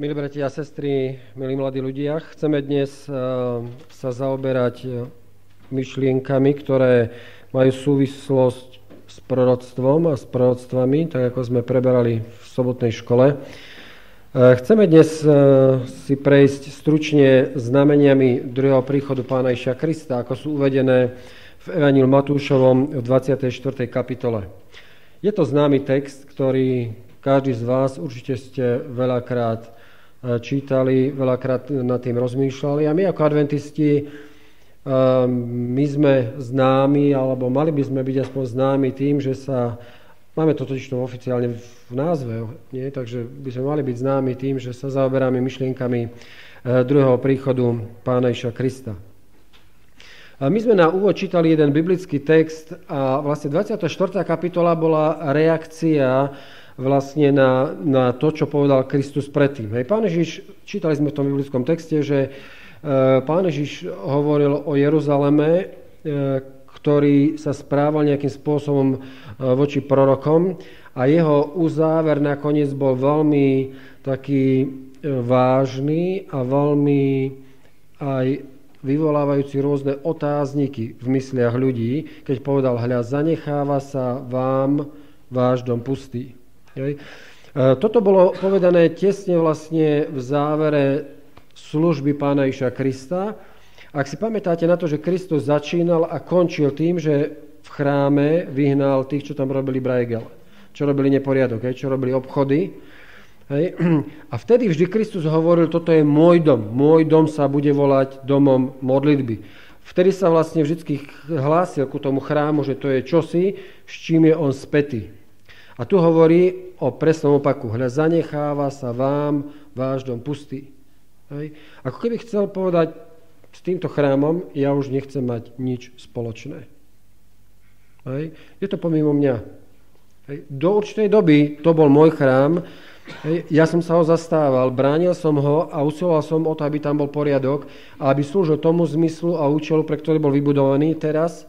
Milí bratia a sestry, milí mladí ľudia, chceme dnes eh, sa zaoberať eh, myšlienkami, ktoré majú súvislosť s proroctvom a s proroctvami, tak ako sme preberali v sobotnej škole. Eh, chceme dnes si prejsť stručne znameniami druhého príchodu Pána Iša Krista, ako sú uvedené v Evaníl Matúšovom v 24. kapitole. Je to známy text, ktorý každý z vás určite ste veľakrát čítali, veľakrát nad tým rozmýšľali. A my ako adventisti, my sme známi, alebo mali by sme byť aspoň známi tým, že sa, máme to totiž to oficiálne v názve, nie? takže by sme mali byť známi tým, že sa zaoberáme myšlienkami e, druhého príchodu Pána Iša Krista. My sme na úvod čítali jeden biblický text a vlastne 24. kapitola bola reakcia vlastne na, na to, čo povedal Kristus predtým. Hej, pán Ježiš, čítali sme v tom biblickom texte, že e, pán Ježiš hovoril o Jeruzaleme, e, ktorý sa správal nejakým spôsobom e, voči prorokom a jeho uzáver nakoniec bol veľmi taký vážny a veľmi aj vyvolávajúci rôzne otázniky v mysliach ľudí, keď povedal, hľa, zanecháva sa vám váš dom pustý. E, toto bolo povedané tesne vlastne v závere služby pána Iša Krista. Ak si pamätáte na to, že Kristus začínal a končil tým, že v chráme vyhnal tých, čo tam robili brajgel, čo robili neporiadok, čo robili obchody. A vtedy vždy Kristus hovoril, toto je môj dom, môj dom sa bude volať domom modlitby. Vtedy sa vlastne vždy hlásil ku tomu chrámu, že to je čosi, s čím je on spätý. A tu hovorí o presnom opaku. Hľa, zanecháva sa vám váš dom pustý. Hej. Ako keby chcel povedať, s týmto chrámom ja už nechcem mať nič spoločné. Hej. Je to pomimo mňa. Hej. Do určitej doby to bol môj chrám, Hej. Ja som sa ho zastával, bránil som ho a usiloval som o to, aby tam bol poriadok a aby slúžil tomu zmyslu a účelu, pre ktorý bol vybudovaný. Teraz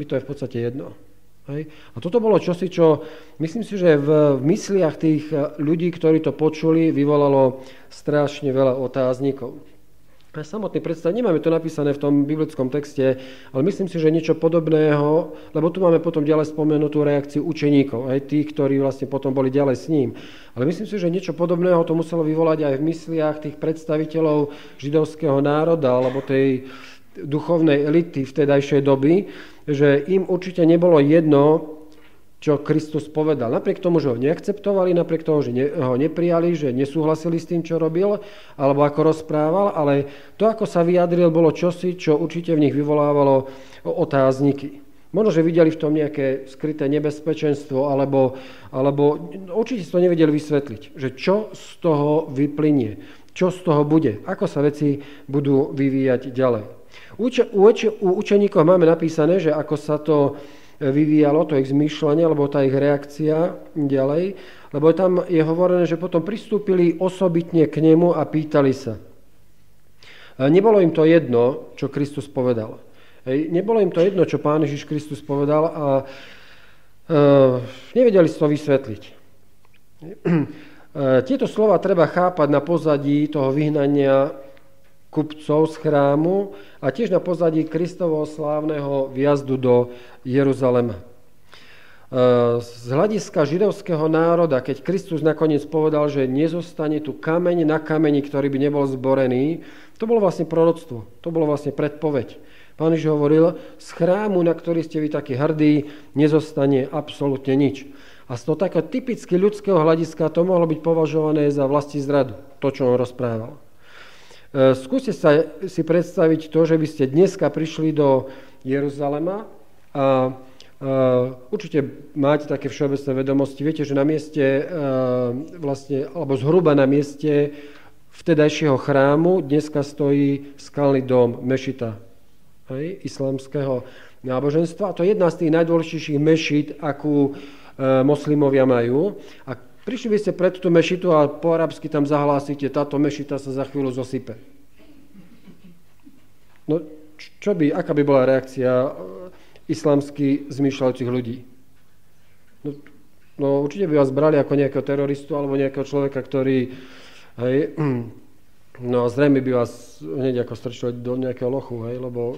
mi to je v podstate jedno. Hej. A toto bolo čosi, čo myslím si, že v, mysliach tých eh, ľudí, ktorí to počuli, vyvolalo strašne veľa otáznikov. A samotný predstav, nemáme to napísané v tom biblickom texte, ale myslím si, že niečo podobného, lebo tu máme potom ďalej spomenutú reakciu učeníkov, aj tých, ktorí vlastne potom boli ďalej s ním. Ale myslím si, že niečo podobného to muselo vyvolať aj v mysliach tých predstaviteľov židovského národa, alebo tej duchovnej elity vtedajšej doby, že im určite nebolo jedno, čo Kristus povedal. Napriek tomu, že ho neakceptovali, napriek tomu, že ho neprijali, že nesúhlasili s tým, čo robil, alebo ako rozprával, ale to, ako sa vyjadril, bolo čosi, čo určite v nich vyvolávalo otázniky. Možno, že videli v tom nejaké skryté nebezpečenstvo, alebo, alebo určite si to nevedeli vysvetliť, že čo z toho vyplynie, čo z toho bude, ako sa veci budú vyvíjať ďalej. U, učeníkov máme napísané, že ako sa to vyvíjalo, to ich zmýšľanie, alebo tá ich reakcia ďalej, lebo tam je hovorené, že potom pristúpili osobitne k nemu a pýtali sa. Nebolo im to jedno, čo Kristus povedal. Nebolo im to jedno, čo Pán Ježiš Kristus povedal a e, nevedeli si to vysvetliť. Tieto slova treba chápať na pozadí toho vyhnania kupcov z chrámu a tiež na pozadí Kristovho slávneho vjazdu do Jeruzalema. E, z hľadiska židovského národa, keď Kristus nakoniec povedal, že nezostane tu kameň na kameni, ktorý by nebol zborený, to bolo vlastne proroctvo, to bolo vlastne predpoveď. Pán Ježiš hovoril, z chrámu, na ktorý ste vy takí hrdí, nezostane absolútne nič. A z toho takého typicky ľudského hľadiska to mohlo byť považované za vlasti zradu, to, čo on rozprával. E, skúste sa si predstaviť to, že by ste dneska prišli do Jeruzalema a určite máte také všeobecné vedomosti. Viete, že na mieste, e, vlastne, alebo zhruba na mieste vtedajšieho chrámu dneska stojí skalný dom Mešita, hej, islamského náboženstva. A to je jedna z tých najdôležitejších mešit, akú e, moslimovia majú. A Prišli by ste pred tú mešitu a po arabsky tam zahlásite, táto mešita sa za chvíľu zosype. No, čo by, aká by bola reakcia e, islamsky zmýšľajúcich ľudí? No, no určite by vás brali ako nejakého teroristu alebo nejakého človeka, ktorý Hej. No zrejme by vás hneď ako strčilo do nejakého lochu, hej, lebo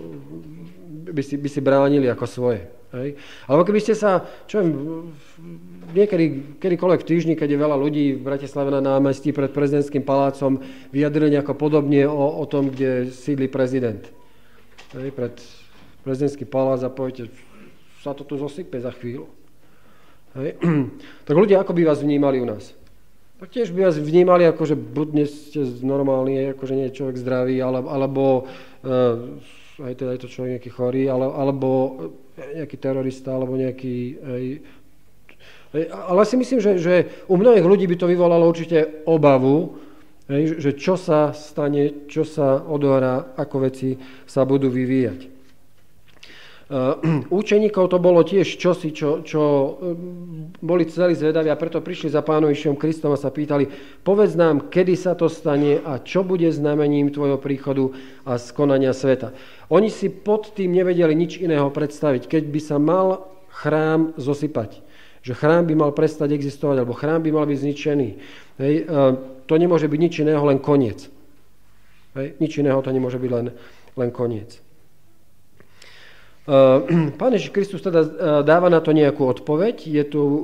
by si, by si bránili ako svoje. Hej. Alebo keby ste sa, čo viem, niekedy, kedykoľvek v týždni, keď je veľa ľudí v Bratislave na námestí pred prezidentským palácom, vyjadrili nejako podobne o, o tom, kde sídli prezident. Hej, pred prezidentský palác a poviete, sa to tu zosype za chvíľu. Hej. Tak ľudia ako by vás vnímali u nás? tak tiež by vás vnímali ako, že buď ste normálni, ako, že nie je človek zdravý, alebo, alebo uh, aj, teda je to človek nejaký chorý, ale, alebo nejaký terorista, alebo nejaký... Ale si myslím, že, že u mnohých ľudí by to vyvolalo určite obavu, že čo sa stane, čo sa odohrá, ako veci sa budú vyvíjať. Účeníkov to bolo tiež čosi, čo, čo boli celí zvedaví a preto prišli za pánom Išom Kristom a sa pýtali, povedz nám, kedy sa to stane a čo bude znamením tvojho príchodu a skonania sveta. Oni si pod tým nevedeli nič iného predstaviť. Keď by sa mal chrám zosypať, že chrám by mal prestať existovať, alebo chrám by mal byť zničený, hej, to nemôže byť nič iného, len koniec. Hej, nič iného to nemôže byť len, len koniec. Eh, Pán Ježiš Kristus teda eh, dáva na to nejakú odpoveď, je tu um,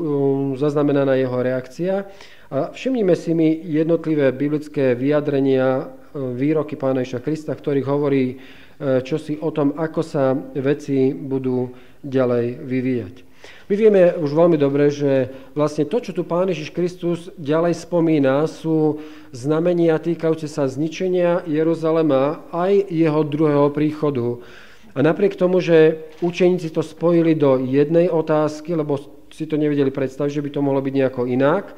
zaznamenaná jeho reakcia a všimnime si mi jednotlivé biblické vyjadrenia, výroky Pána Ježiša Krista, ktorých hovorí čosi o tom, ako sa veci budú ďalej vyvíjať. My vieme už veľmi dobre, že vlastne to, čo tu Pán Ježiš Kristus ďalej spomína, sú znamenia týkajúce sa zničenia Jeruzalema aj jeho druhého príchodu. A napriek tomu, že učeníci to spojili do jednej otázky, lebo si to nevedeli predstaviť, že by to mohlo byť nejako inak,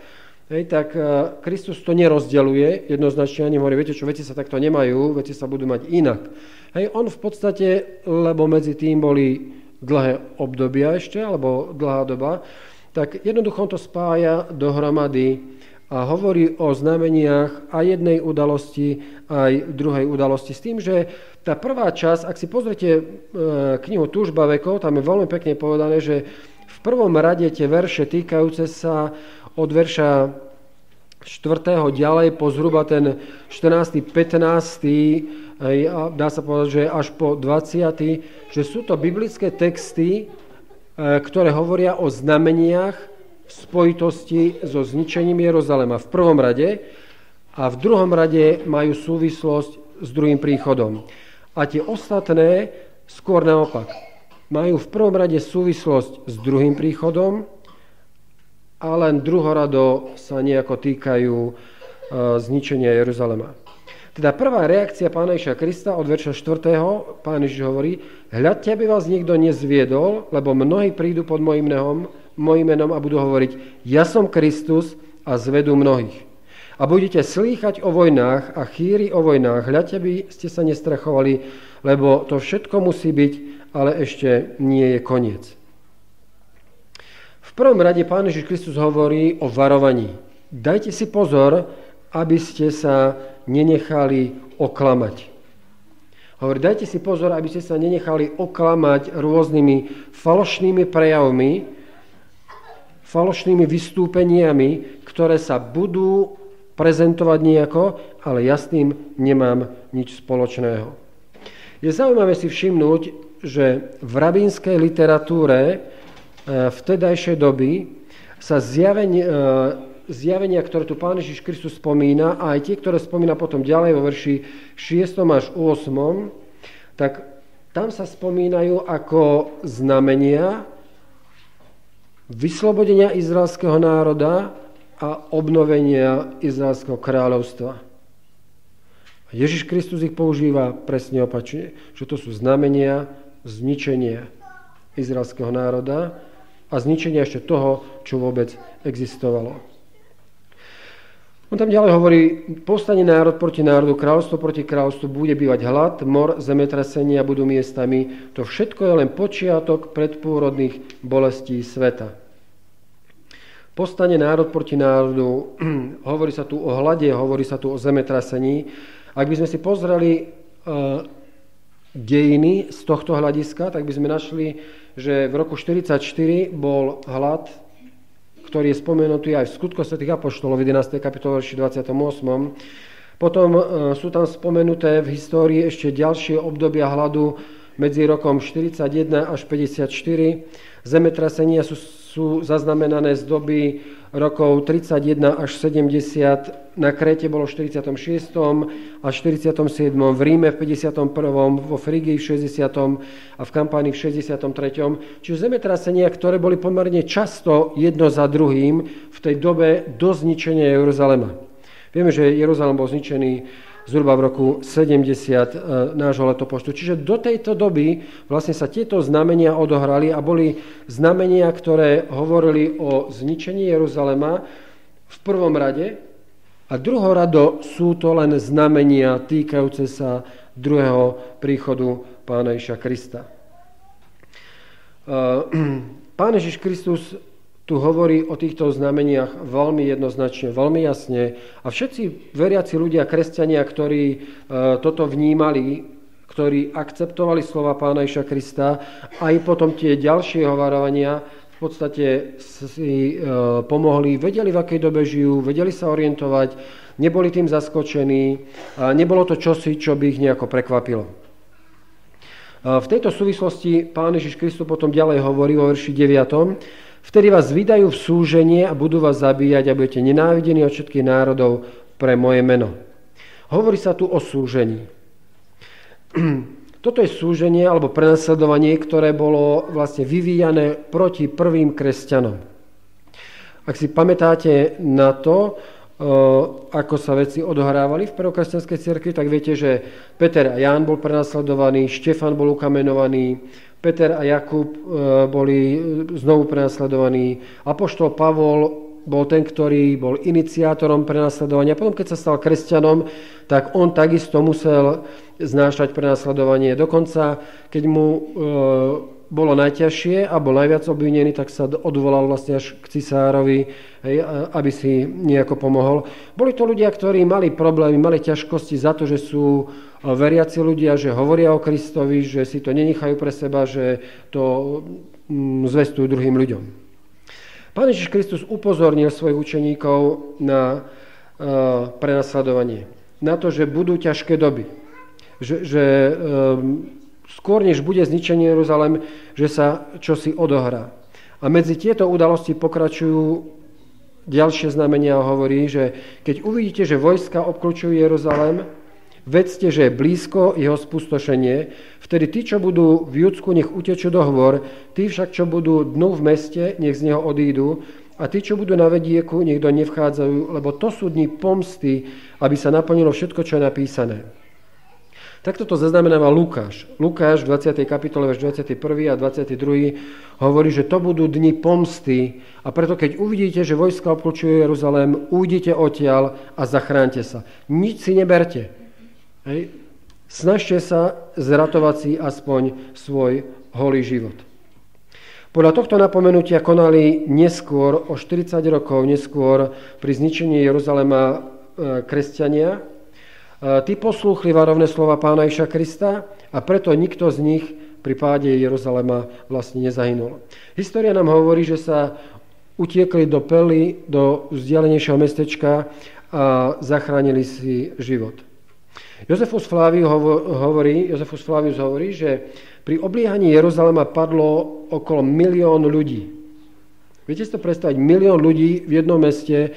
hej, tak e, Kristus to nerozdeluje jednoznačne ani hovorí, viete čo, veci sa takto nemajú, veci sa budú mať inak. Hej, on v podstate, lebo medzi tým boli dlhé obdobia ešte, alebo dlhá doba, tak jednoducho to spája dohromady a hovorí o znameniach aj jednej udalosti, aj druhej udalosti. S tým, že tá prvá časť, ak si pozrite e, knihu Túžba vekov, tam je veľmi pekne povedané, že v prvom rade tie verše týkajúce sa od verša 4. ďalej po zhruba ten 14. 15. dá sa povedať, že až po 20. že sú to biblické texty, e, ktoré hovoria o znameniach v spojitosti so zničením Jeruzalema v prvom rade a v druhom rade majú súvislosť s druhým príchodom. A tie ostatné skôr naopak. Majú v prvom rade súvislosť s druhým príchodom a len druhorado sa nejako týkajú e, zničenia Jeruzalema. Teda prvá reakcia pána Iša Krista od verša 4. Pán Ježiš hovorí, hľadte, aby vás nikto nezviedol, lebo mnohí prídu pod mojim menom, mojim menom a budú hovoriť, ja som Kristus a zvedú mnohých a budete slýchať o vojnách a chýri o vojnách. Hľadte by ste sa nestrachovali, lebo to všetko musí byť, ale ešte nie je koniec. V prvom rade Pán Ježiš Kristus hovorí o varovaní. Dajte si pozor, aby ste sa nenechali oklamať. Hovorí, dajte si pozor, aby ste sa nenechali oklamať rôznymi falošnými prejavmi, falošnými vystúpeniami, ktoré sa budú prezentovať nejako, ale ja s tým nemám nič spoločného. Je zaujímavé si všimnúť, že v rabínskej literatúre e, vtedajšej doby sa zjavenia, e, zjavenia, ktoré tu Pán Ježiš Kristus spomína, a aj tie, ktoré spomína potom ďalej vo verši 6. až 8., tak tam sa spomínajú ako znamenia vyslobodenia izraelského národa a obnovenia Izraelského kráľovstva. Ježiš Kristus ich používa presne opačne, že to sú znamenia zničenia izraelského národa a zničenia ešte toho, čo vôbec existovalo. On tam ďalej hovorí, povstane národ proti národu, kráľovstvo proti kráľovstvu, bude bývať hlad, mor, zemetrasenia budú miestami. To všetko je len počiatok predpôrodných bolestí sveta. Postane národ proti národu, hovorí sa tu o hlade, hovorí sa tu o zemetrasení. Ak by sme si pozreli uh, dejiny z tohto hľadiska, tak by sme našli, že v roku 1944 bol hlad ktorý je spomenutý aj v skutko svätých Apoštolov v 11. kapitole 28. Potom e, sú tam spomenuté v histórii ešte ďalšie obdobia hladu medzi rokom 41 až 54. Zemetrasenia sú, sú zaznamenané z doby rokov 31 až 70, na Kréte bolo v 46. a 47. v Ríme v 51. vo Frigii v 60. a v Kampánii v 63. Čiže zemetrasenia, ktoré boli pomerne často jedno za druhým v tej dobe do zničenia Jeruzalema. Vieme, že Jeruzalem bol zničený zhruba v roku 70 e, nášho letopočtu. Čiže do tejto doby vlastne sa tieto znamenia odohrali a boli znamenia, ktoré hovorili o zničení Jeruzalema v prvom rade a druhorado sú to len znamenia týkajúce sa druhého príchodu Pána Iša Krista. E, Pán Ježiš Kristus tu hovorí o týchto znameniach veľmi jednoznačne, veľmi jasne. A všetci veriaci ľudia, kresťania, ktorí e, toto vnímali, ktorí akceptovali slova pána Iša Krista, aj potom tie ďalšie hovarovania v podstate si e, pomohli, vedeli, v akej dobe žijú, vedeli sa orientovať, neboli tým zaskočení, a nebolo to čosi, čo by ich nejako prekvapilo. E, v tejto súvislosti pán Ježiš Kristus potom ďalej hovorí vo verši 9. Vtedy vás vydajú v súženie a budú vás zabíjať a budete nenávidení od všetkých národov pre moje meno. Hovorí sa tu o súžení. Toto je súženie alebo prenasledovanie, ktoré bolo vlastne vyvíjané proti prvým kresťanom. Ak si pamätáte na to, ako sa veci odohrávali v prvokresťanskej cirkvi, tak viete, že Peter a Ján bol prenasledovaný, Štefan bol ukamenovaný, Peter a Jakub e, boli znovu prenasledovaní. Apoštol Pavol bol ten, ktorý bol iniciátorom prenasledovania. Potom, keď sa stal kresťanom, tak on takisto musel znášať prenasledovanie. Dokonca, keď mu e, bolo najťažšie a bol najviac obvinený, tak sa odvolal vlastne až k cisárovi, hej, aby si nejako pomohol. Boli to ľudia, ktorí mali problémy, mali ťažkosti za to, že sú veriaci ľudia, že hovoria o Kristovi, že si to nenechajú pre seba, že to mm, zvestujú druhým ľuďom. Pán Ježiš Kristus upozornil svojich učeníkov na uh, prenasledovanie, na to, že budú ťažké doby, že, že um, skôr než bude zničený Jeruzalem, že sa čosi odohrá. A medzi tieto udalosti pokračujú ďalšie znamenia a hovorí, že keď uvidíte, že vojska obklúčujú Jeruzalem, Vedzte, že je blízko jeho spustošenie, vtedy tí, čo budú v Judsku, nech utečú do hvor, tí však, čo budú dnu v meste, nech z neho odídu, a tí, čo budú na vedieku, nech do nevchádzajú, lebo to sú dni pomsty, aby sa naplnilo všetko, čo je napísané. Takto to zaznamenáva Lukáš. Lukáš v 20. kapitole, verš 21. a 22. hovorí, že to budú dni pomsty a preto keď uvidíte, že vojska obklúčujú Jeruzalém, ujdite odtiaľ a zachránte sa. Nič si neberte. Hej. Snažte sa zratovať si aspoň svoj holý život. Podľa tohto napomenutia konali neskôr, o 40 rokov neskôr, pri zničení Jeruzalema e, kresťania. E, tí poslúchli varovné slova pána Iša Krista a preto nikto z nich pri páde Jeruzalema vlastne nezahynul. História nám hovorí, že sa utiekli do Pely, do vzdialenejšieho mestečka a zachránili si život. Jozefus Flavius hovorí, Jozefus Flavius hovorí, že pri obliehaní Jeruzalema padlo okolo milión ľudí. Viete si to predstaviť? Milión ľudí v jednom meste e,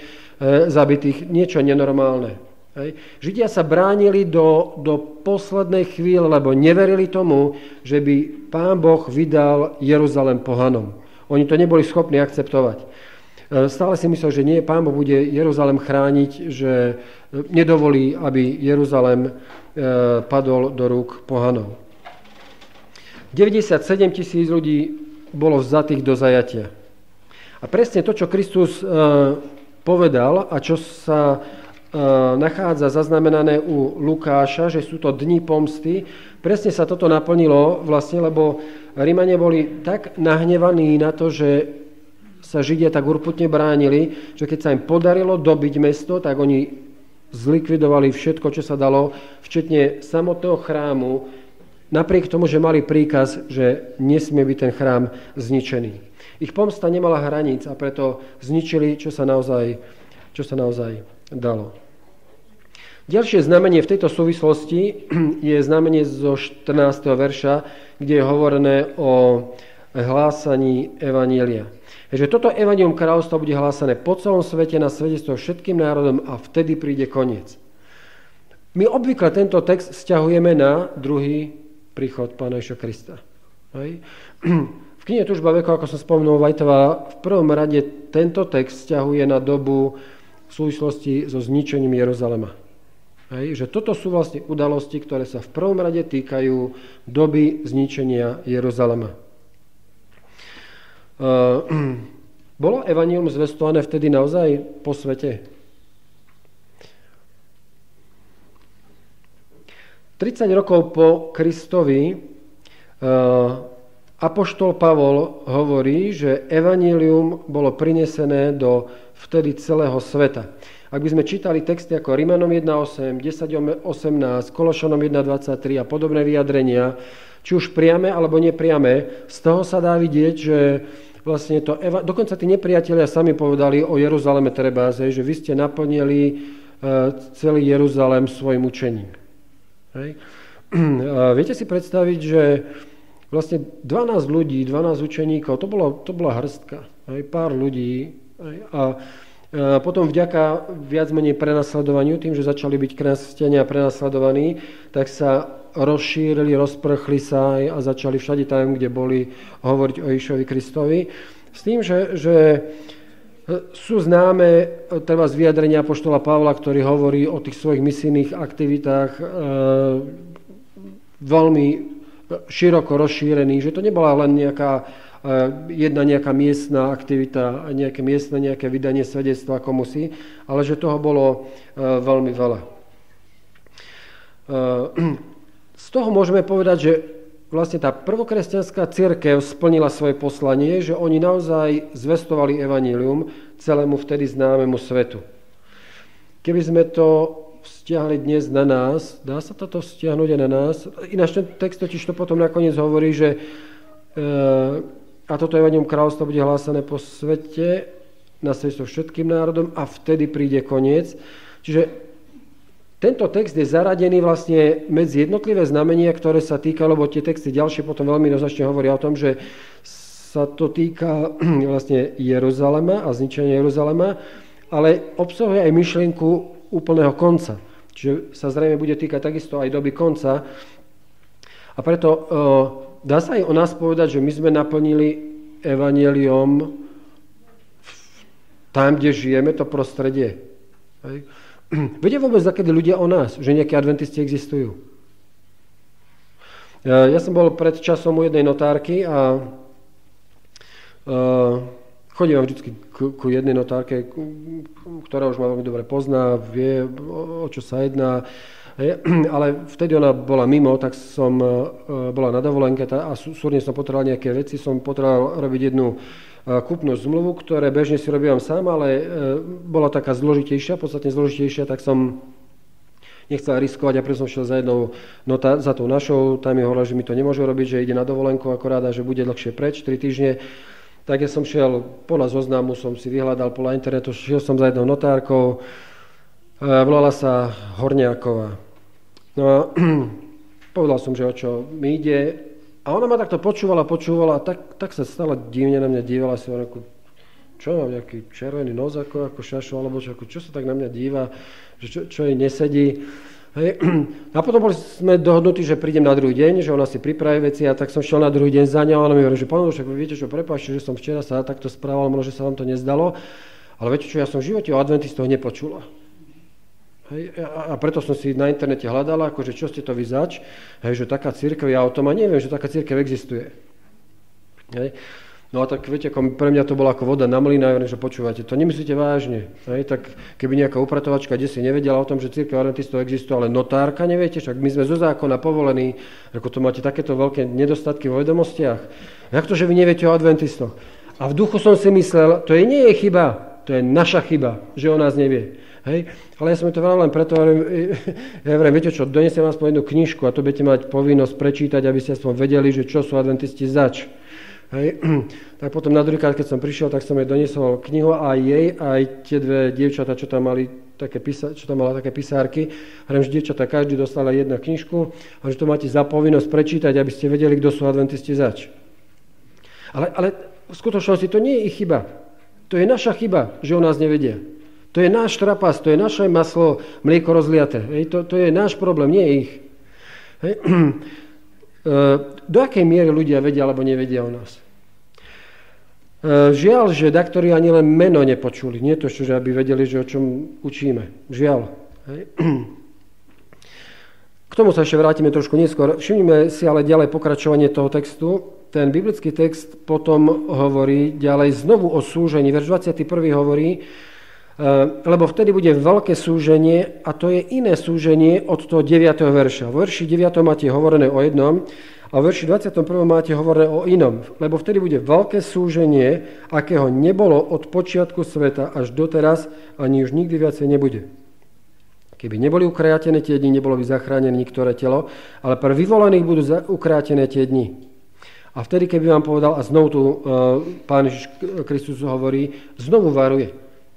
zabitých, niečo nenormálne. Hej. Židia sa bránili do, do poslednej chvíle, lebo neverili tomu, že by pán Boh vydal Jeruzalem pohanom. Oni to neboli schopní akceptovať. E, stále si myslel, že nie, pán Boh bude Jeruzalem chrániť, že e, nedovolí, aby Jeruzalem e, padol do rúk pohanov. 97 tisíc ľudí bolo vzatých do zajatia. A presne to, čo Kristus povedal a čo sa nachádza zaznamenané u Lukáša, že sú to dni pomsty, presne sa toto naplnilo vlastne, lebo Rímania boli tak nahnevaní na to, že sa Židia tak urputne bránili, že keď sa im podarilo dobiť mesto, tak oni zlikvidovali všetko, čo sa dalo, včetne samotného chrámu, napriek tomu, že mali príkaz, že nesmie byť ten chrám zničený. Ich pomsta nemala hraníc a preto zničili, čo sa naozaj, čo sa naozaj dalo. Ďalšie znamenie v tejto súvislosti je znamenie zo 14. verša, kde je hovorené o hlásaní Evanielia. Takže toto Evangelium kráľovstva bude hlásané po celom svete na svedectvo všetkým národom a vtedy príde koniec. My obvykle tento text vzťahujeme na druhý príchod Pána Iša Krista. Hej. V knihe Tužba vekov, ako som spomenul Vajtová, v prvom rade tento text vzťahuje na dobu v súvislosti so zničením Jeruzalema. Hej, že toto sú vlastne udalosti, ktoré sa v prvom rade týkajú doby zničenia Jeruzalema. Uh, bolo evanium zvestované vtedy naozaj po svete? 30 rokov po Kristovi uh, Apoštol Pavol hovorí, že evanílium bolo prinesené do vtedy celého sveta. Ak by sme čítali texty ako Rimanom 1.8, 10.18, Kološanom 1.23 a podobné vyjadrenia, či už priame alebo nepriame, z toho sa dá vidieť, že vlastne to, dokonca tí nepriatelia sami povedali o Jeruzaleme Trebáze, že vy ste naplnili e, celý Jeruzalem svojim učením. Hej. Viete si predstaviť, že vlastne 12 ľudí, 12 učeníkov, to, bolo, to bola hrstka, hej, pár ľudí. Hej, a E, potom vďaka viac menej prenasledovaniu, tým, že začali byť kresťania prenasledovaní, tak sa rozšírili, rozprchli sa a začali všade tam, kde boli, hovoriť o Išovi Kristovi. S tým, že, že sú známe treba z vyjadrenia poštola Pavla, ktorý hovorí o tých svojich misijných aktivitách e, veľmi široko rozšírených, že to nebola len nejaká jedna nejaká miestna aktivita, nejaké miestne nejaké vydanie svedectva komusi, ale že toho bolo e, veľmi veľa. E, z toho môžeme povedať, že vlastne tá prvokresťanská církev splnila svoje poslanie, že oni naozaj zvestovali evanílium celému vtedy známemu svetu. Keby sme to vzťahli dnes na nás, dá sa toto vzťahnuť aj na nás. Ináč ten text totiž to potom nakoniec hovorí, že e, a toto evanium kráľovstva bude hlásané po svete na svedstvo všetkým národom a vtedy príde koniec. Čiže tento text je zaradený vlastne medzi jednotlivé znamenia, ktoré sa týka, lebo tie texty ďalšie potom veľmi jednoznačne hovoria o tom, že sa to týka vlastne Jeruzalema a zničenia Jeruzalema, ale obsahuje aj myšlienku úplného konca. Čiže sa zrejme bude týkať takisto aj doby konca. A preto dá sa aj o nás povedať, že my sme naplnili evaneliom tam, kde žijeme, to prostredie. Hej. Vedia vôbec zakedy ľudia o nás, že nejaké adventisti existujú? Ja som bol pred časom u jednej notárky a chodím vždy ku jednej notárke, ktorá už ma veľmi dobre pozná, vie, o čo sa jedná ale vtedy ona bola mimo, tak som e, bola na dovolenke a súrne som potreboval nejaké veci, som potreboval robiť jednu e, kúpnu zmluvu, ktoré bežne si robím sám, ale e, bola taká zložitejšia, podstatne zložitejšia, tak som nechcel riskovať a preto som šiel za jednou, no tá, za tou našou, tam mi hovorila, že mi to nemôže robiť, že ide na dovolenku akorát a že bude dlhšie preč, 3 týždne. Tak ja som šiel, podľa zoznamu som si vyhľadal podľa internetu, šiel som za jednou notárkou, volala sa Horniaková. No a povedal som, že o čo mi ide. A ona ma takto počúvala, počúvala a tak, tak sa stále divne na mňa dívala. Si ako, čo mám nejaký červený nos ako, ako šašu, alebo čo, ako, čo sa tak na mňa díva, že čo, čo jej nesedí. Hej. A potom boli sme dohodnutí, že prídem na druhý deň, že ona si pripraví veci a tak som šiel na druhý deň za ňou a ona mi hovorí, že pán však viete čo, prepáčte, že som včera sa takto správal, možno, že sa vám to nezdalo, ale viete čo, ja som v živote o adventistov nepočula. Hej, a preto som si na internete hľadala, akože čo ste to vy zač, hej, že taká církev, ja o tom ani neviem, že taká církev existuje. Hej. No a tak viete, ako pre mňa to bolo ako voda na mlyna, že počúvate, to nemyslíte vážne. Hej, tak keby nejaká upratovačka kde si nevedela o tom, že církev adventistov existuje, ale notárka neviete, však my sme zo zákona povolení, ako to máte takéto veľké nedostatky vo vedomostiach. Jak to, že vy neviete o adventistoch? A v duchu som si myslel, to je nie je chyba, to je naša chyba, že o nás nevie. Hej? Ale ja som to vral len preto, ja hovorím, viete čo, donesiem po jednu knižku a to budete mať povinnosť prečítať, aby ste aspoň vedeli, že čo sú adventisti zač. Hej. Tak potom na druhýkrát, keď som prišiel, tak som jej doniesol knihu a jej, aj tie dve dievčatá, čo tam mali také pisa, čo tam mala také pisárky. Hovorím, že dievčatá každý dostala jedna knižku a že to máte za povinnosť prečítať, aby ste vedeli, kto sú adventisti zač. Ale, ale v skutočnosti to nie je ich chyba. To je naša chyba, že o nás nevedia. To je náš trapas, to je naše maslo, mlieko rozliate. Hej, to, to je náš problém, nie ich. Hej. Do akej miery ľudia vedia alebo nevedia o nás? E, žiaľ, že daktori ani len meno nepočuli. Nie to, že aby vedeli, že o čom učíme. Žiaľ. Hej. K tomu sa ešte vrátime trošku neskôr. Všimnime si ale ďalej pokračovanie toho textu. Ten biblický text potom hovorí ďalej znovu o súžení. Verš 21. hovorí, lebo vtedy bude veľké súženie a to je iné súženie od toho 9. verša. V verši 9. máte hovorené o jednom, a v verši 21. máte hovorené o inom, lebo vtedy bude veľké súženie, akého nebolo od počiatku sveta až doteraz, ani už nikdy viacej nebude. Keby neboli ukrátené tie dni, nebolo by zachránené niektoré telo, ale pre vyvolených budú ukrátené tie dni. A vtedy, keby vám povedal, a znovu tu uh, Pán Ježiš Kristus hovorí, znovu varuje,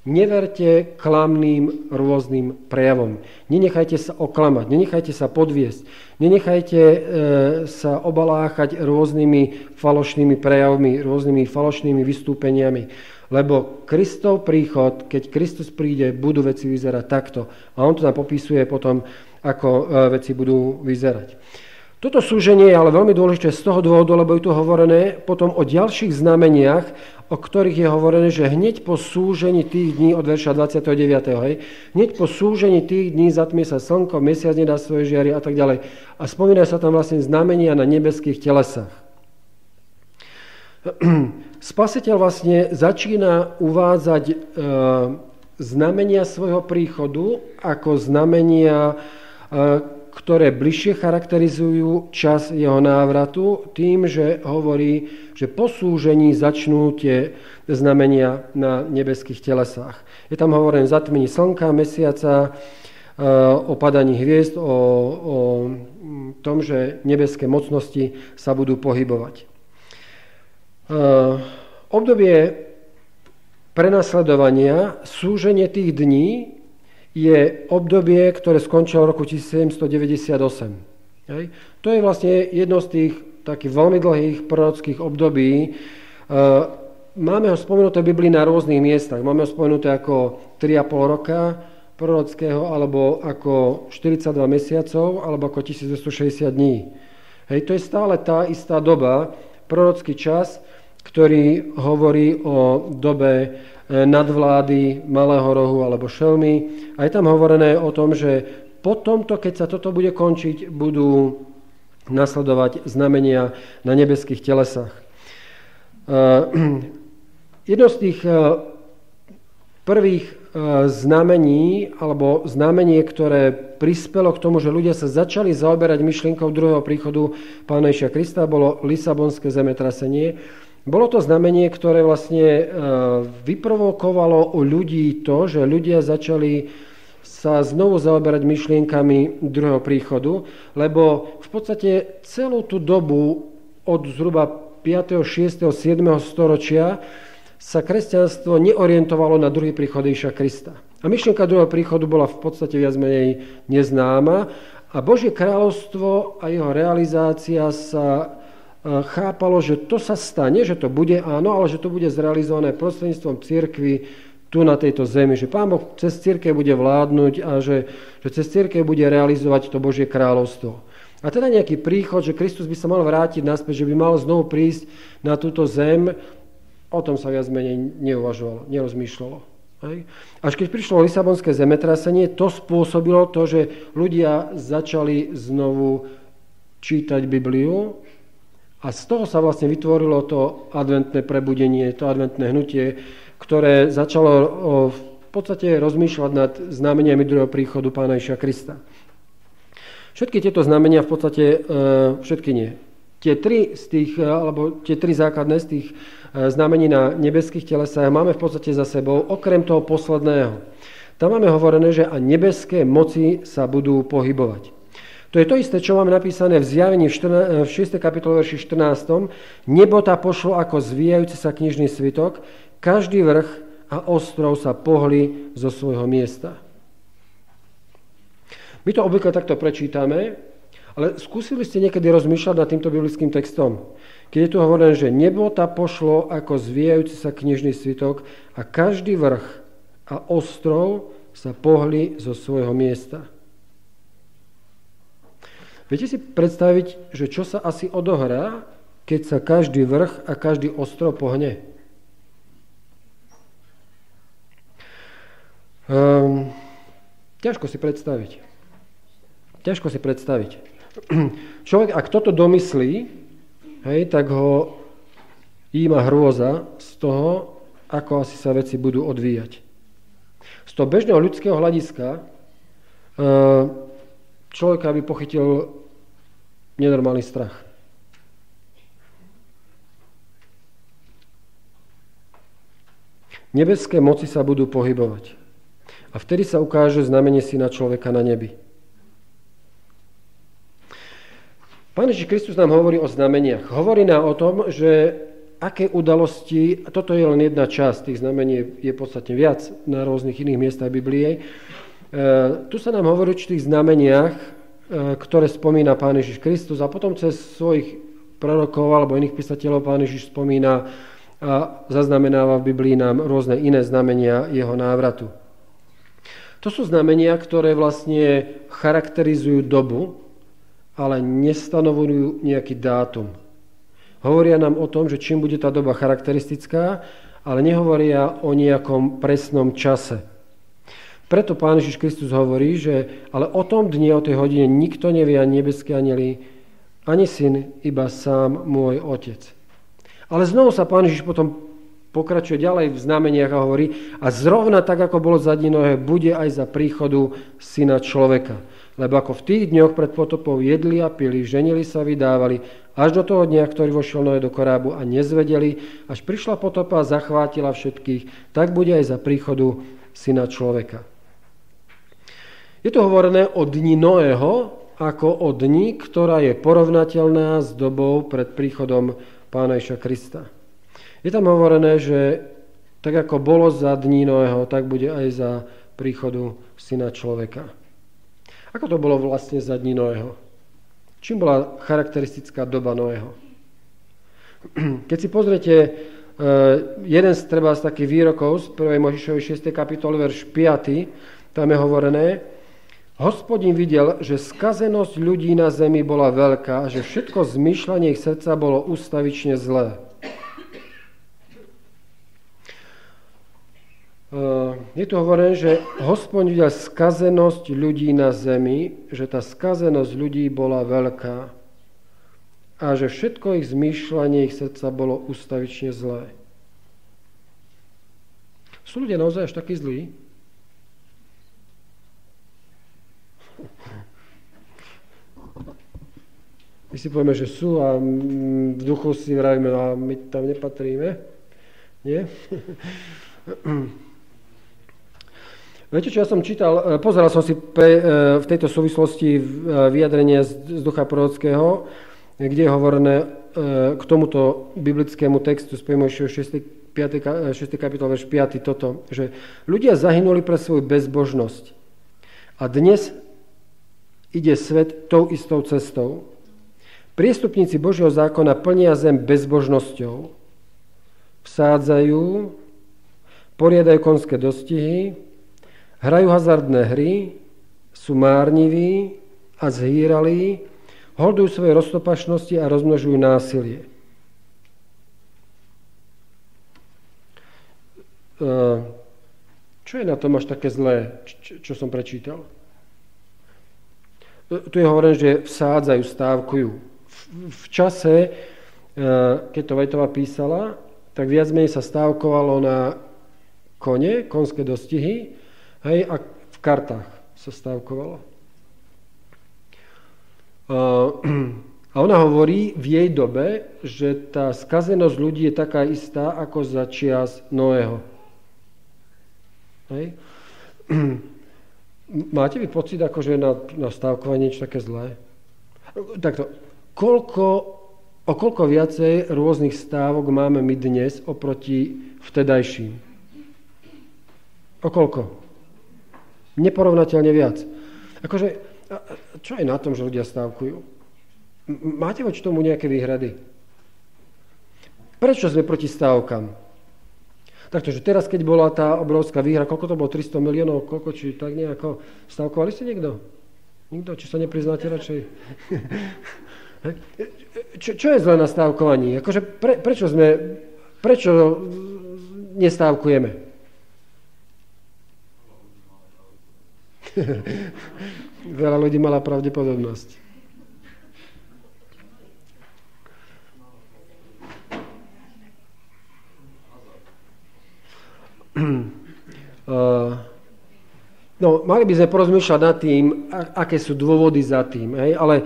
Neverte klamným rôznym prejavom. Nenechajte sa oklamať, nenechajte sa podviesť, nenechajte e, sa obaláchať rôznymi falošnými prejavmi, rôznymi falošnými vystúpeniami. Lebo Kristov príchod, keď Kristus príde, budú veci vyzerať takto. A on to nám popisuje potom, ako e, veci budú vyzerať. Toto súženie je ale veľmi dôležité z toho dôvodu, lebo je tu hovorené potom o ďalších znameniach, o ktorých je hovorené, že hneď po súžení tých dní od verša 29. Hej, hneď po súžení tých dní zatmie sa slnko, mesiac nedá svoje žiary a tak ďalej. A spomínajú sa tam vlastne znamenia na nebeských telesách. Spasiteľ vlastne začína uvádzať e, znamenia svojho príchodu ako znamenia e, ktoré bližšie charakterizujú čas jeho návratu tým, že hovorí, že po súžení začnú tie znamenia na nebeských telesách. Je tam hovorené zatmení slnka, mesiaca, e, o padaní hviezd, o, o tom, že nebeské mocnosti sa budú pohybovať. E, obdobie prenasledovania, súženie tých dní je obdobie, ktoré skončilo v roku 1798. Hej. To je vlastne jedno z tých takých veľmi dlhých prorockých období. E, máme ho spomenuté v Biblii na rôznych miestach. Máme ho spomenuté ako 3,5 roka prorockého, alebo ako 42 mesiacov, alebo ako 1260 dní. Hej, to je stále tá istá doba, prorocký čas, ktorý hovorí o dobe nadvlády Malého rohu alebo Šelmy. A je tam hovorené o tom, že po tomto, keď sa toto bude končiť, budú nasledovať znamenia na nebeských telesách. E, jedno z tých e, prvých znamení, alebo znamenie, ktoré prispelo k tomu, že ľudia sa začali zaoberať myšlienkou druhého príchodu Pána Iša Krista, bolo Lisabonské zemetrasenie, bolo to znamenie, ktoré vlastne e, vyprovokovalo u ľudí to, že ľudia začali sa znovu zaoberať myšlienkami druhého príchodu, lebo v podstate celú tú dobu od zhruba 5., 6., 7. storočia sa kresťanstvo neorientovalo na druhý príchod Iša Krista. A myšlienka druhého príchodu bola v podstate viac menej neznáma a Božie kráľovstvo a jeho realizácia sa chápalo, že to sa stane, že to bude áno, ale že to bude zrealizované prostredníctvom církvy tu na tejto zemi, že Pán Boh cez církev bude vládnuť a že, že cez církev bude realizovať to Božie kráľovstvo. A teda nejaký príchod, že Kristus by sa mal vrátiť naspäť, že by mal znovu prísť na túto zem, o tom sa viac menej neuvažovalo, nerozmýšľalo. Hej. Až keď prišlo Lisabonské zemetrasenie, to spôsobilo to, že ľudia začali znovu čítať Bibliu, a z toho sa vlastne vytvorilo to adventné prebudenie, to adventné hnutie, ktoré začalo v podstate rozmýšľať nad znameniami druhého príchodu Pána Iša Krista. Všetky tieto znamenia v podstate, e, všetky nie. Tie tri, z tých, e, alebo tie tri základné z tých e, znamení na nebeských telesách máme v podstate za sebou, okrem toho posledného. Tam máme hovorené, že a nebeské moci sa budú pohybovať. To je to isté, čo máme napísané v zjavení v, 14, v 6. kapitole verši 14. Nebo pošlo ako zvíjajúci sa knižný svitok, každý vrch a ostrov sa pohli zo svojho miesta. My to obvykle takto prečítame, ale skúsili ste niekedy rozmýšľať nad týmto biblickým textom? Keď je tu hovorené, že nebo tá pošlo ako zvíjajúci sa knižný svitok a každý vrch a ostrov sa pohli zo svojho miesta. Viete si predstaviť, že čo sa asi odohrá, keď sa každý vrch a každý ostrov pohne? Um, ťažko si predstaviť. Ťažko si predstaviť. Človek, ak toto domyslí, hej, tak ho íma hrôza z toho, ako asi sa veci budú odvíjať. Z toho bežného ľudského hľadiska uh, človeka by pochytil nenormálny strach. Nebeské moci sa budú pohybovať. A vtedy sa ukáže znamenie syna človeka na nebi. Pán Ježiš Kristus nám hovorí o znameniach. Hovorí nám o tom, že aké udalosti, a toto je len jedna časť, tých znamení je podstatne viac na rôznych iných miestach Biblie, E, tu sa nám hovorí o určitých znameniach, ktoré spomína Pán Ježiš Kristus a potom cez svojich prorokov alebo iných písateľov Pán Ježiš spomína a zaznamenáva v Biblii nám rôzne iné znamenia jeho návratu. To sú znamenia, ktoré vlastne charakterizujú dobu, ale nestanovujú nejaký dátum. Hovoria nám o tom, že čím bude tá doba charakteristická, ale nehovoria o nejakom presnom čase. Preto Pán Ježiš Kristus hovorí, že ale o tom dni, o tej hodine nikto nevie, ani nebeské anjeli, ani syn, iba sám môj otec. Ale znovu sa Pán Ježiš potom pokračuje ďalej v znameniach a hovorí, a zrovna tak, ako bolo za dní bude aj za príchodu syna človeka. Lebo ako v tých dňoch pred potopou jedli a pili, ženili sa, vydávali, až do toho dňa, ktorý vošiel Noé do korábu a nezvedeli, až prišla potopa a zachvátila všetkých, tak bude aj za príchodu syna človeka. Je to hovorené o dni Noého ako o dni, ktorá je porovnateľná s dobou pred príchodom Pána Iša Krista. Je tam hovorené, že tak ako bolo za dní Noého, tak bude aj za príchodu Syna človeka. Ako to bolo vlastne za dní Noého? Čím bola charakteristická doba Noého? Keď si pozriete eh, jeden z treba z takých výrokov z 1. Možišovej 6. kapitoly, verš 5, tam je hovorené, Hospodin videl, že skazenosť ľudí na zemi bola veľká a že všetko zmýšľanie ich srdca bolo ustavične zlé. Je tu hovorené, že hospodin videl skazenosť ľudí na zemi, že tá skazenosť ľudí bola veľká a že všetko ich zmýšľanie ich srdca bolo ustavične zlé. Sú ľudia naozaj až takí zlí? My si povieme, že sú a v duchu si vravíme, no a my tam nepatríme. Nie? Viete, čo ja som čítal, e, pozeral som si pre, e, v tejto súvislosti e, vyjadrenie z ducha prorockého, kde je hovorené k tomuto biblickému textu z 6. 5. 6. kapitol, verš 5. toto, že ľudia zahynuli pre svoju bezbožnosť a dnes ide svet tou istou cestou. Priestupníci Božieho zákona plnia zem bezbožnosťou. Vsádzajú, poriadajú konské dostihy, hrajú hazardné hry, sú márniví a zhýralí, holdujú svoje roztopašnosti a rozmnožujú násilie. Čo je na tom až také zlé, čo som prečítal? Tu je hovorené, že vsádzajú, stávkujú v čase, e, keď to Vajtová písala, tak viac menej sa stávkovalo na kone, konské dostihy, hej, a v kartách sa stávkovalo. A ona hovorí v jej dobe, že tá skazenosť ľudí je taká istá ako za čias Noého. Hej. máte vy pocit, akože na, na stávkovanie niečo také zlé? Takto, koľko, o koľko viacej rôznych stávok máme my dnes oproti vtedajším? O koľko? Neporovnateľne viac. Akože, čo je na tom, že ľudia stávkujú? Máte voči tomu nejaké výhrady? Prečo sme proti stávkam? Takže teraz, keď bola tá obrovská výhra, koľko to bolo, 300 miliónov, koľko, či tak nejako, stavkovali ste niekto? Nikto? Či sa nepriznáte radšej? čo, čo je zle na stávkovaní? Akože pre, prečo sme, prečo nestávkujeme? Veľa ľudí mala pravdepodobnosť. no, mali by sme porozmýšľať nad tým, aké sú dôvody za tým, hej? ale e,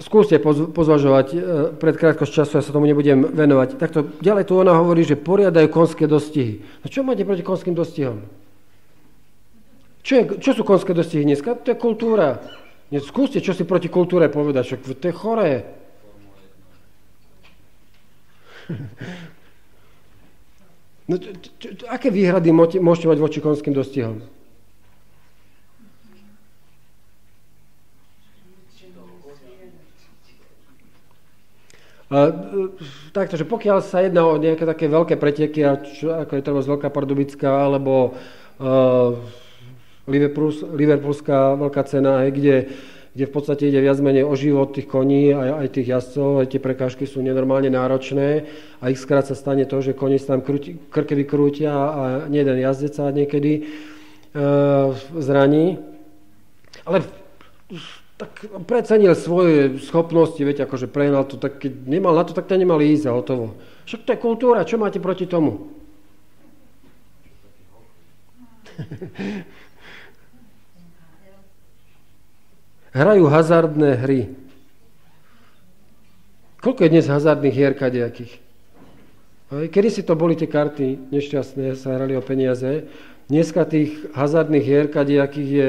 skúste pozvažovať e, pred krátkosť času, ja sa tomu nebudem venovať. Takto ďalej tu ona hovorí, že poriadajú konské dostihy. No čo máte proti konským dostihom? Čo, je, čo sú konské dostihy dneska? To je kultúra. Skúste, čo si proti kultúre povedať, však to je choré. No, čo, čo, aké výhrady môžete mať voči konským dostihom? takto, že pokiaľ sa jedná o nejaké také veľké preteky, ako je treba Veľká Pardubická, alebo uh, Liverpoolská veľká cena, kde kde v podstate ide viac menej o život tých koní, aj, aj tých jazdcov, aj tie prekážky sú nenormálne náročné a ich skrát sa stane to, že koni sa tam krúti, krke vykrútia a jeden jazdec sa niekedy e, zraní. Ale tak precenil svoje schopnosti, viete, akože prehnal to, tak keď nemal na to, tak to nemali ísť a hotovo. Však to je kultúra, čo máte proti tomu? hrajú hazardné hry. Koľko je dnes hazardných hier kadejakých? Kedy si to boli tie karty nešťastné, sa hrali o peniaze. Dneska tých hazardných hier kadejakých je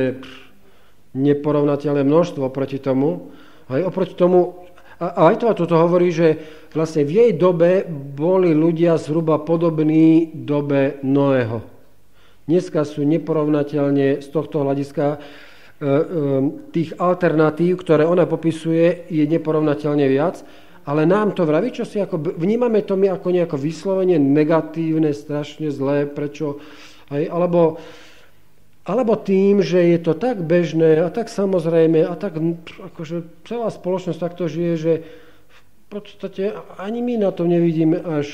neporovnateľné množstvo proti tomu. Aj oproti tomu, a aj to toto hovorí, že vlastne v jej dobe boli ľudia zhruba podobní dobe Noého. Dneska sú neporovnateľne z tohto hľadiska tých alternatív, ktoré ona popisuje, je neporovnateľne viac, ale nám to vraví, čo si ako, vnímame to my ako nejako vyslovene negatívne, strašne zlé, prečo, aj, alebo, alebo tým, že je to tak bežné a tak samozrejme a tak akože celá spoločnosť takto žije, že v podstate ani my na to nevidíme až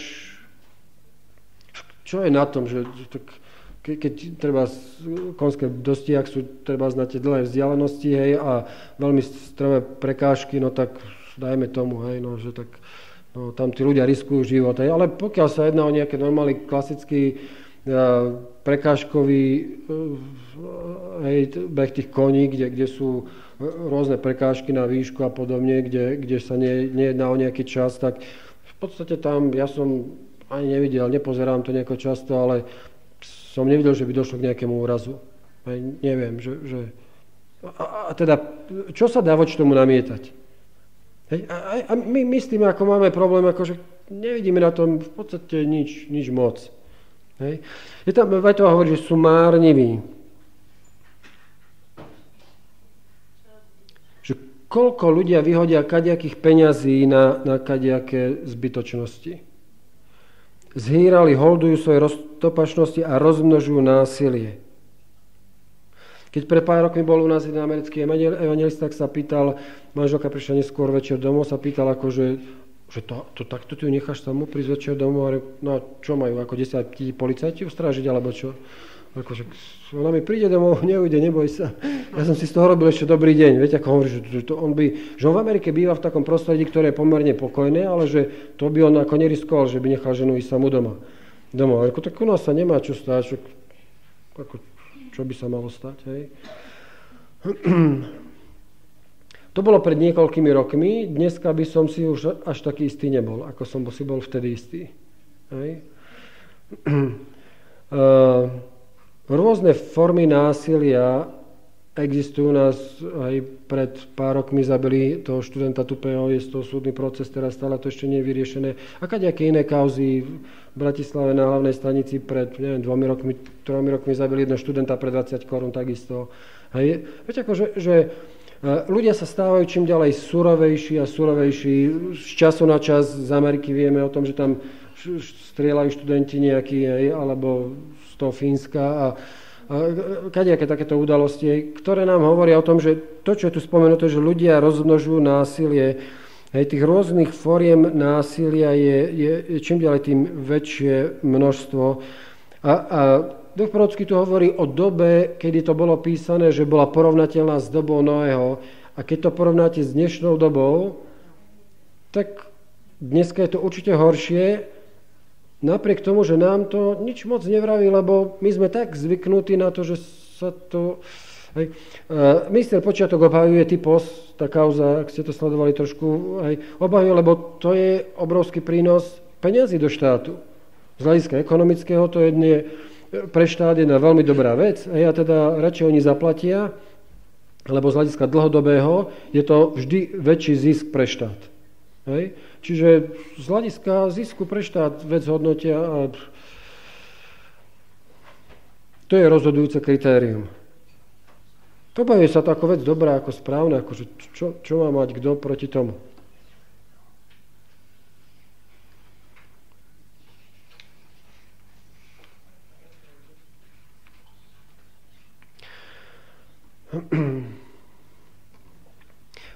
čo je na tom, že tak, ke, keď treba konské dosti, ak sú treba na tie dlhé vzdialenosti, hej, a veľmi strové prekážky, no tak dajme tomu, hej, no, že tak no, tam tí ľudia riskujú život, hej, ale pokiaľ sa jedná o nejaký normálny klasický uh, prekážkový uh, hej, beh tých koní, kde, kde sú rôzne prekážky na výšku a podobne, kde, kde sa nie, nejedná o nejaký čas, tak v podstate tam ja som ani nevidel, nepozerám to nejako často, ale som nevidel, že by došlo k nejakému úrazu. Neviem, že... že a, a teda, čo sa dá voči tomu namietať? Hej, a, a my, my s tým, ako máme problém, akože nevidíme na tom v podstate nič, nič moc. Hej. Je tam, Vajtová hovorí, že sú márniví. Že koľko ľudia vyhodia kadejakých peňazí na, na kadejaké zbytočnosti zhýrali, holdujú svoje roztopačnosti a rozmnožujú násilie. Keď pre pár rokmi bol u nás jeden americký evangelista, tak sa pýtal, manželka prišla neskôr večer domov, sa pýtal akože, že to, to takto ty ju necháš samú prísť večer domov a no a čo majú, ako 10 policajti ustrážiť, alebo čo? Akože, ona mi príde domov, neujde, neboj sa. Ja som si z toho robil ešte dobrý deň. Viete, ako hovorí, že, to, on by, že on v Amerike býva v takom prostredí, ktoré je pomerne pokojné, ale že to by on ako neriskoval, že by nechal ženu ísť samú doma. Doma. Ako, tak u nás sa nemá čo stať. Čo, ako, čo by sa malo stať, hej? To bolo pred niekoľkými rokmi, dneska by som si už až taký istý nebol, ako som si bol vtedy istý. Hej? Uh, rôzne formy násilia existujú u nás aj pred pár rokmi zabili toho študenta Tupého, je toho súdny proces, teraz stále to ešte nie je vyriešené. A kadejaké iné kauzy v Bratislave na hlavnej stanici pred, neviem, dvomi rokmi, tromi rokmi zabili jedného študenta pre 20 korún takisto. Hej. Viete, ako, že, že ľudia sa stávajú čím ďalej surovejší a surovejší. Z času na čas z Ameriky vieme o tom, že tam strieľajú študenti nejaký, hej, alebo z toho Fínska a kadejaké takéto udalosti, ktoré nám hovoria o tom, že to, čo je tu spomenuté, že ľudia rozmnožujú násilie, hej, tých rôznych fóriem násilia je, je, je čím ďalej tým väčšie množstvo. A, a Duch prorocký tu hovorí o dobe, kedy to bolo písané, že bola porovnateľná s dobou Noého. A keď to porovnáte s dnešnou dobou, tak dneska je to určite horšie, Napriek tomu, že nám to nič moc nevraví, lebo my sme tak zvyknutí na to, že sa to... Hej. Minister Počiatok obhajuje typos, tá kauza, ak ste to sledovali trošku, hej, obhajuje, lebo to je obrovský prínos peniazy do štátu. Z hľadiska ekonomického to je dne, pre štát jedna veľmi dobrá vec, hej, a teda radšej oni zaplatia, lebo z hľadiska dlhodobého je to vždy väčší zisk pre štát. Hej. Čiže z hľadiska zisku pre štát vec hodnotia a to je rozhodujúce kritérium. Pobaví sa to ako vec dobrá, ako správna, ako čo, čo má mať kto proti tomu.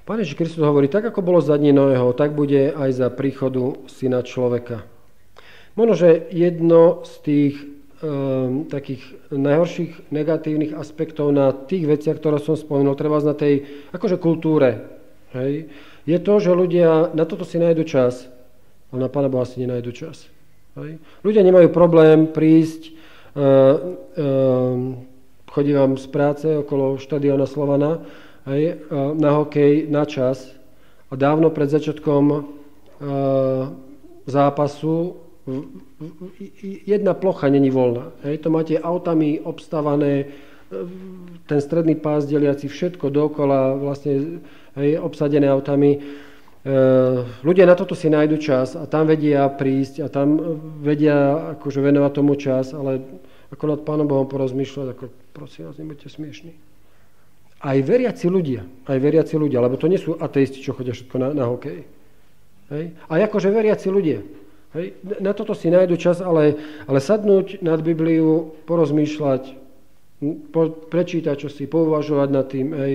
Pán Ježiš Kristus hovorí, tak ako bolo za dní Noého, tak bude aj za príchodu syna človeka. Možno, že jedno z tých um, takých najhorších negatívnych aspektov na tých veciach, ktoré som spomenul, treba na tej akože kultúre, hej, je to, že ľudia na toto si nájdu čas, ale na Pána Boha si nenajdu čas. Hej. Ľudia nemajú problém prísť, uh, uh, chodí vám z práce okolo štadiona Slovana, hej, na hokej na čas a dávno pred začiatkom zápasu jedna plocha není voľná. Hej, to máte autami obstavané, ten stredný pás deliaci všetko dokola, vlastne hej, obsadené autami. ľudia na toto si nájdu čas a tam vedia prísť a tam vedia akože venovať tomu čas, ale ako nad Pánom Bohom porozmýšľať, ako prosím vás, nebuďte smiešní. Aj veriaci ľudia, aj veriaci ľudia, lebo to nie sú ateisti, čo chodia všetko na, na hokej. Hej? A akože veriaci ľudia. Hej? Na toto si nájdu čas, ale, ale sadnúť nad Bibliu, porozmýšľať, po, prečítať čo si, pouvažovať nad tým, hej,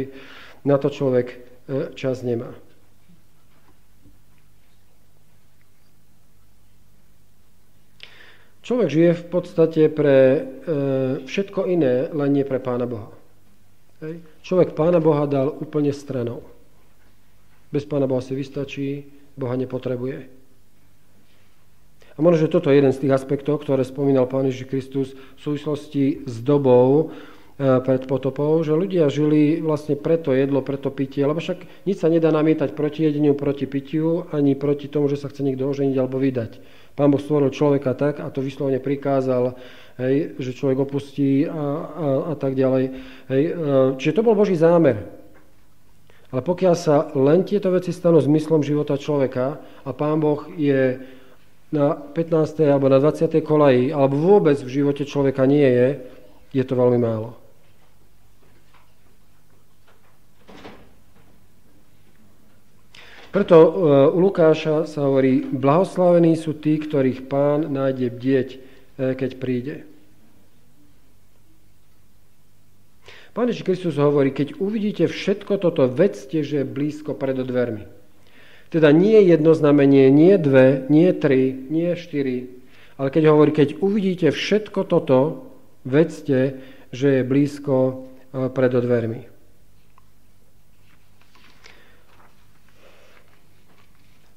na to človek e, čas nemá. Človek žije v podstate pre e, všetko iné, len nie pre Pána Boha. Hej. Človek Pána Boha dal úplne stranou. Bez Pána Boha si vystačí, Boha nepotrebuje. A možno, že toto je jeden z tých aspektov, ktoré spomínal Pán Ježiš Kristus v súvislosti s dobou e, pred potopou, že ľudia žili vlastne preto jedlo, preto pitie, lebo však nič sa nedá namietať proti jedeniu, proti pitiu, ani proti tomu, že sa chce niekto oženiť alebo vydať. Pán Boh stvoril človeka tak a to vyslovene prikázal hej, že človek opustí a, a, a tak ďalej. Hej, e, čiže to bol Boží zámer. Ale pokiaľ sa len tieto veci stanú zmyslom života človeka a Pán Boh je na 15. alebo na 20. kolaji, alebo vôbec v živote človeka nie je, je to veľmi málo. Preto e, u Lukáša sa hovorí, blahoslavení sú tí, ktorých pán nájde bdieť, keď príde. Pán Ježiš Kristus hovorí, keď uvidíte všetko toto, vedzte, že je blízko pred dvermi. Teda nie jedno znamenie, nie dve, nie tri, nie štyri, ale keď hovorí, keď uvidíte všetko toto, vedzte, že je blízko e, pred dvermi.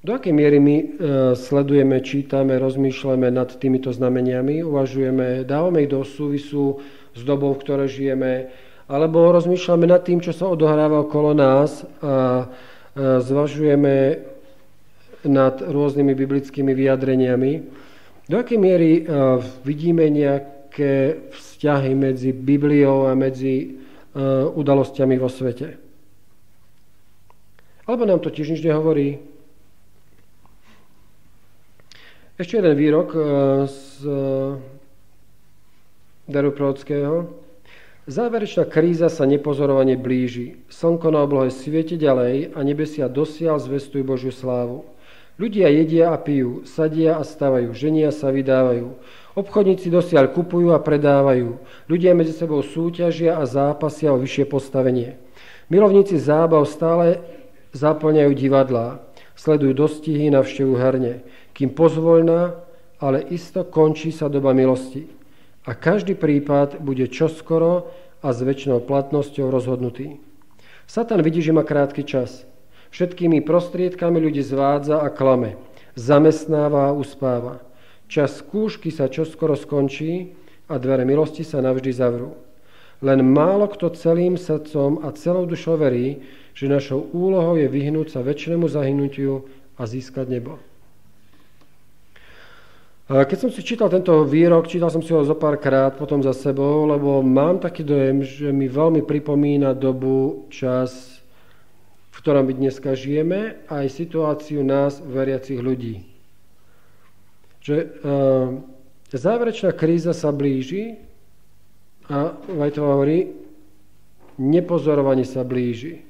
Do akej miery my e, sledujeme, čítame, rozmýšľame nad týmito znameniami, uvažujeme, dávame ich do súvisu s dobou, v ktorej žijeme, alebo rozmýšľame nad tým, čo sa odohráva okolo nás a zvažujeme nad rôznymi biblickými vyjadreniami. Do akej miery vidíme nejak, nejaké vzťahy medzi Bibliou a medzi udalosťami vo svete. Alebo nám to tiež nič nehovorí. Ešte jeden výrok uh, z uh, daru prorockého. Záverečná kríza sa nepozorovane blíži. Slnko na oblohe svieti ďalej a nebesia dosiaľ zvestujú Božiu slávu. Ľudia jedia a pijú, sadia a stavajú, ženia sa vydávajú. Obchodníci dosiaľ kupujú a predávajú. Ľudia medzi sebou súťažia a zápasia o vyššie postavenie. Milovníci zábav stále zaplňajú divadlá, sledujú dostihy, navštevujú herne, kým pozvoľná, ale isto končí sa doba milosti. A každý prípad bude čoskoro a s väčšinou platnosťou rozhodnutý. Satan vidí, že má krátky čas. Všetkými prostriedkami ľudí zvádza a klame. Zamestnáva a uspáva. Čas skúšky sa čoskoro skončí a dvere milosti sa navždy zavrú. Len málo kto celým srdcom a celou dušou verí, že našou úlohou je vyhnúť sa väčšinému zahynutiu a získať nebo. Keď som si čítal tento výrok, čítal som si ho zo pár krát potom za sebou, lebo mám taký dojem, že mi veľmi pripomína dobu, čas, v ktorom my dneska žijeme, aj situáciu nás, veriacich ľudí že uh, záverečná kríza sa blíži a Vajtova hovorí, nepozorovanie sa blíži.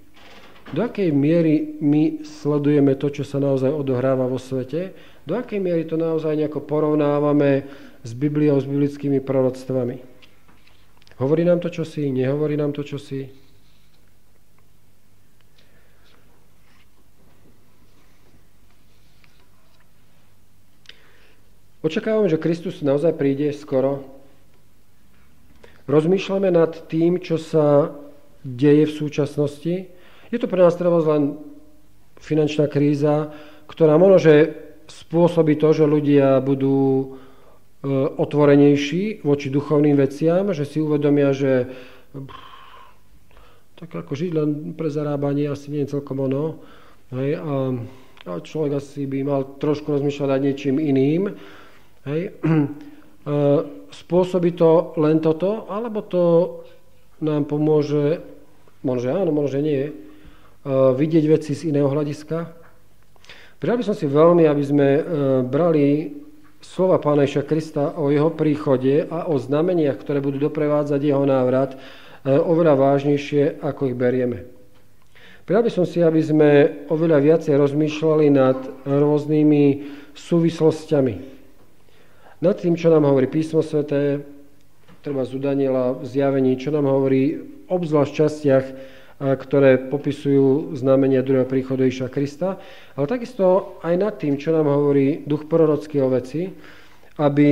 Do akej miery my sledujeme to, čo sa naozaj odohráva vo svete? Do akej miery to naozaj nejako porovnávame s Bibliou, s biblickými proroctvami? Hovorí nám to čosi, nehovorí nám to čosi? Očakávame, že Kristus naozaj príde skoro. Rozmýšľame nad tým, čo sa deje v súčasnosti. Je to pre nás treba len finančná kríza, ktorá možno, že spôsobí to, že ľudia budú e, otvorenejší voči duchovným veciam, že si uvedomia, že tak ako žiť len pre zarábanie asi nie je celkom ono. Hej, a, a človek asi by mal trošku rozmýšľať nad niečím iným. Hej. E, spôsobí to len toto, alebo to nám pomôže, možno áno, možno nie, vidieť veci z iného hľadiska? Prijal by som si veľmi, aby sme e, brali slova Pána Iša Krista o jeho príchode a o znameniach, ktoré budú doprevádzať jeho návrat, oveľa vážnejšie, ako ich berieme. Prijal by som si, aby sme oveľa viacej rozmýšľali nad rôznymi súvislostiami nad tým, čo nám hovorí písmo sveté, treba z Daniela v zjavení, čo nám hovorí obzvlášť častiach, ktoré popisujú znamenia druhého príchodu Iša Krista, ale takisto aj nad tým, čo nám hovorí duch prorocký o veci, aby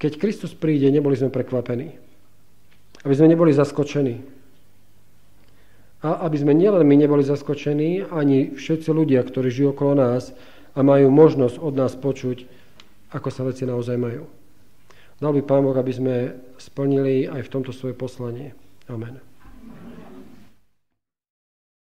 keď Kristus príde, neboli sme prekvapení. Aby sme neboli zaskočení. A aby sme nielen my neboli zaskočení, ani všetci ľudia, ktorí žijú okolo nás a majú možnosť od nás počuť, ako sa veci naozaj majú. Dal by Pán Boh, aby sme splnili aj v tomto svoje poslanie. Amen.